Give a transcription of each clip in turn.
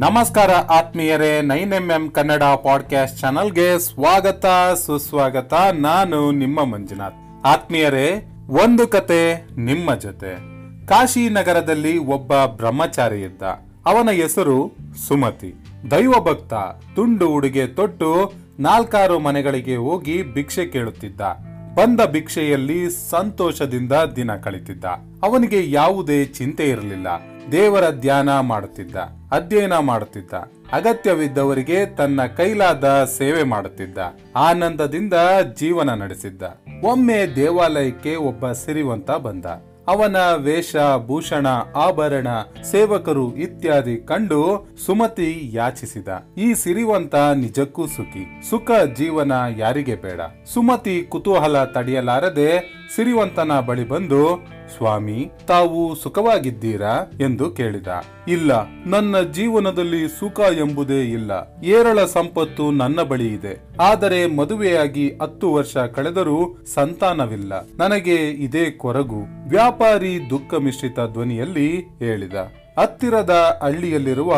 ನಮಸ್ಕಾರ ಆತ್ಮೀಯರೇ, nine M M Kannada podcast ಚಾನಲ್ಗೆ ಸ್ವಾಗತ, ಸುಸ್ವಾಗತ. ನಾನು ನಿಮ್ಮ ಮಂಜುನಾಥ್. ಆತ್ಮೀಯರೇ, ಒಂದು ಕತೆ ನಿಮ್ಮ ಜೊತೆ. ಕಾಶಿ ನಗರದಲ್ಲಿ ಒಬ್ಬ ಬ್ರಹ್ಮಚಾರಿ ಇದ್ದ ಅವನ ಹೆಸರು ಸುಮತಿ. ದೈವ ಭಕ್ತ, ತುಂಡು ಉಡುಗೆ ತೊಟ್ಟು ನಾಲ್ಕಾರು ಮನೆಗಳಿಗೆ ಹೋಗಿ ಭಿಕ್ಷೆ ಕೇಳುತ್ತಿದ್ದ. ಬಂದ ಭಿಕ್ಷೆಯಲ್ಲಿ ಸಂತೋಷದಿಂದ ದಿನ ಕಳಿತಿದ್ದ. ಅವನಿಗೆ ಯಾವುದೇ ಚಿಂತೆ ಇರಲಿಲ್ಲ. ದೇವರ ಧ್ಯಾನ ಮಾಡುತ್ತಿದ್ದ, ಅಧ್ಯಯನ ಮಾಡುತ್ತಿದ್ದ, ಅಗತ್ಯವಿದ್ದವರಿಗೆ ತನ್ನ ಕೈಲಾದ ಸೇವೆ ಮಾಡುತ್ತಿದ್ದ, ಆನಂದದಿಂದ ಜೀವನ ನಡೆಸಿದ್ದ. ಒಮ್ಮೆ ದೇವಾಲಯಕ್ಕೆ ಒಬ್ಬ ಸಿರಿವಂತ ಬಂದ. ಅವನ ವೇಷ, ಭೂಷಣ, ಆಭರಣ, ಸೇವಕರು ಇತ್ಯಾದಿ ಕಂಡು ಸುಮತಿ ಯಾಚಿಸಿದ. ಈ ಸಿರಿವಂತ ನಿಜಕ್ಕೂ ಸುಖಿ. ಸುಖ ಜೀವನ ಯಾರಿಗೆ ಬೇಡ. ಸುಮತಿ ಕುತೂಹಲ ತಡೆಯಲಾರದೆ ಸಿರಿವಂತನ ಬಳಿ ಬಂದು, ಸ್ವಾಮಿ, ತಾವು ಸುಖವಾಗಿದ್ದೀರಾ? ಎಂದು ಕೇಳಿದ. ಇಲ್ಲ, ನನ್ನ ಜೀವನದಲ್ಲಿ ಸುಖ ಎಂಬುದೇ ಇಲ್ಲ. ಏರಳ ಸಂಪತ್ತು ನನ್ನ ಬಳಿ ಇದೆ. ಆದರೆ ಮದುವೆಯಾಗಿ ಹತ್ತು ವರ್ಷ ಕಳೆದರೂ ಸಂತಾನವಿಲ್ಲ. ನನಗೆ ಇದೇ ಕೊರಗು. ವ್ಯಾಪಾರಿ ದುಃಖ ಮಿಶ್ರಿತ ಧ್ವನಿಯಲ್ಲಿ ಹೇಳಿದ. ಹತ್ತಿರದ ಹಳ್ಳಿಯಲ್ಲಿರುವ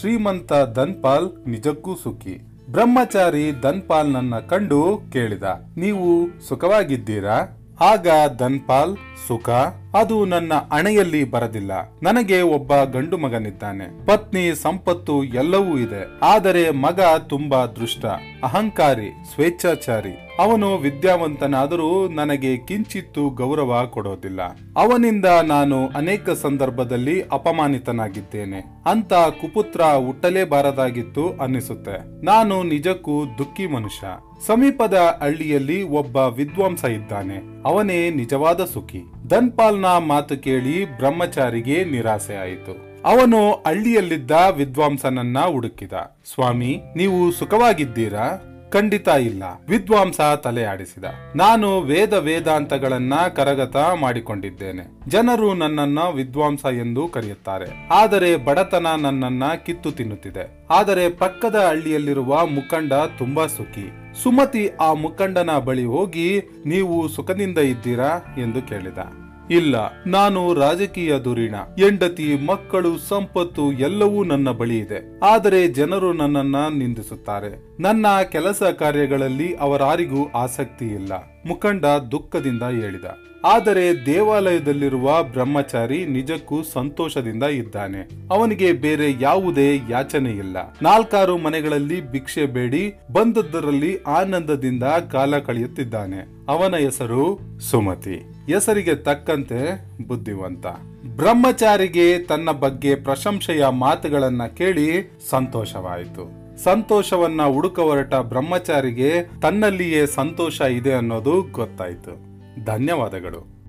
ಶ್ರೀಮಂತ ಧನ್ಪಾಲ್ ನಿಜಕ್ಕೂ ಸುಖಿ. ಬ್ರಹ್ಮಚಾರಿ ಧನ್ಪಾಲ್ ನನ್ನ ಕಂಡು ಕೇಳಿದ. ನೀವು ಸುಖವಾಗಿದ್ದೀರಾ? ಆಗ ಧನ್ಪಾಲ್, ಸುಖ, ಅದು ನನ್ನ ಅಣೆಯಲ್ಲಿ ಬರದಿಲ್ಲ. ನನಗೆ ಒಬ್ಬ ಗಂಡು ಮಗನಿದ್ದಾನೆ. ಪತ್ನಿ, ಸಂಪತ್ತು ಎಲ್ಲವೂ ಇದೆ. ಆದರೆ ಮಗ ತುಂಬಾ ದೃಷ್ಟ, ಅಹಂಕಾರಿ, ಸ್ವೇಚ್ಛಾಚಾರಿ. ಅವನು ವಿದ್ಯಾವಂತನಾದರೂ ನನಗೆ ಕಿಂಚಿತ್ತು ಗೌರವ ಕೊಡೋದಿಲ್ಲ. ಅವನಿಂದ ನಾನು ಅನೇಕ ಸಂದರ್ಭದಲ್ಲಿ ಅಪಮಾನಿತನಾಗಿದ್ದೇನೆ. ಅಂತ ಕುಪುತ್ರ ಹುಟ್ಟಲೇಬಾರದಾಗಿತ್ತು ಅನ್ನಿಸುತ್ತೆ. ನಾನು ನಿಜಕ್ಕೂ ದುಃಖಿ ಮನುಷ್ಯ. ಸಮೀಪದ ಹಳ್ಳಿಯಲ್ಲಿ ಒಬ್ಬ ವಿದ್ವಾಂಸ ಇದ್ದಾನೆ. ಅವನೇ ನಿಜವಾದ ಸುಖಿ. ಧನ್ಪಾಲ್ನ ಮಾತು ಕೇಳಿ ಬ್ರಹ್ಮಚಾರಿಗೆ ನಿರಾಸೆ ಆಯಿತು. ಅವನು ಹಳ್ಳಿಯಲ್ಲಿದ್ದ ವಿದ್ವಾಂಸನನ್ನ ಹುಡುಕಿದ. ಸ್ವಾಮಿ, ನೀವು ಸುಖವಾಗಿದ್ದೀರಾ? ಖಂಡಿತ ಇಲ್ಲ. ವಿದ್ವಾಂಸ ತಲೆ ಆಡಿಸಿದ. ನಾನು ವೇದ ವೇದಾಂತಗಳನ್ನ ಕರಗತ ಮಾಡಿಕೊಂಡಿದ್ದೇನೆ. ಜನರು ನನ್ನನ್ನ ವಿದ್ವಾಂಸ ಎಂದು ಕರೆಯುತ್ತಾರೆ. ಆದರೆ ಬಡತನ ನನ್ನನ್ನ ಕಿತ್ತು ತಿನ್ನುತ್ತಿದೆ. ಆದರೆ ಪಕ್ಕದ ಹಳ್ಳಿಯಲ್ಲಿರುವ ಮುಖಂಡ ತುಂಬಾ ಸುಖಿ. ಸುಮತಿ ಆ ಮುಖಂಡನ ಬಳಿ ಹೋಗಿ, ನೀವು ಸುಖದಿಂದ ಇದ್ದೀರಾ? ಎಂದು ಕೇಳಿದ. ಇಲ್ಲ, ನಾನು ರಾಜಕೀಯ ದುರಿಣ. ಹೆಂಡತಿ, ಮಕ್ಕಳು, ಸಂಪತ್ತು ಎಲ್ಲವೂ ನನ್ನ ಬಳಿ ಇದೆ. ಆದರೆ ಜನರು ನನ್ನನ್ನ ನಿಂದಿಸುತ್ತಾರೆ. ನನ್ನ ಕೆಲಸ ಕಾರ್ಯಗಳಲ್ಲಿ ಅವರಾರಿಗೂ ಆಸಕ್ತಿ ಇಲ್ಲ. ಮುಖಂಡ ದುಃಖದಿಂದ ಹೇಳಿದ. ಆದರೆ ದೇವಾಲಯದಲ್ಲಿರುವ ಬ್ರಹ್ಮಚಾರಿ ನಿಜಕ್ಕೂ ಸಂತೋಷದಿಂದ ಇದ್ದಾನೆ. ಅವನಿಗೆ ಬೇರೆ ಯಾವುದೇ ಯಾಚನೆ ಇಲ್ಲ. ನಾಲ್ಕಾರು ಮನೆಗಳಲ್ಲಿ ಭಿಕ್ಷೆ ಬೇಡಿ, ಬಂದದ್ದರಲ್ಲಿ ಆನಂದದಿಂದ ಕಾಲ ಕಳೆಯುತ್ತಿದ್ದಾನೆ. ಅವನ ಹೆಸರು ಸುಮತಿ. ಹೆಸರಿಗೆ ತಕ್ಕಂತೆ ಬುದ್ಧಿವಂತ. ಬ್ರಹ್ಮಚಾರಿಗೆ ತನ್ನ ಬಗ್ಗೆ ಪ್ರಶಂಸೆಯ ಮಾತುಗಳನ್ನ ಕೇಳಿ ಸಂತೋಷವಾಯಿತು. ಸಂತೋಷವನ್ನ ಹುಡುಕ ಹೊರಟ ಬ್ರಹ್ಮಚಾರಿಗೆ ತನ್ನಲ್ಲಿಯೇ ಸಂತೋಷ ಇದೆ ಅನ್ನೋದು ಗೊತ್ತಾಯಿತು. ಧನ್ಯವಾದಗಳು.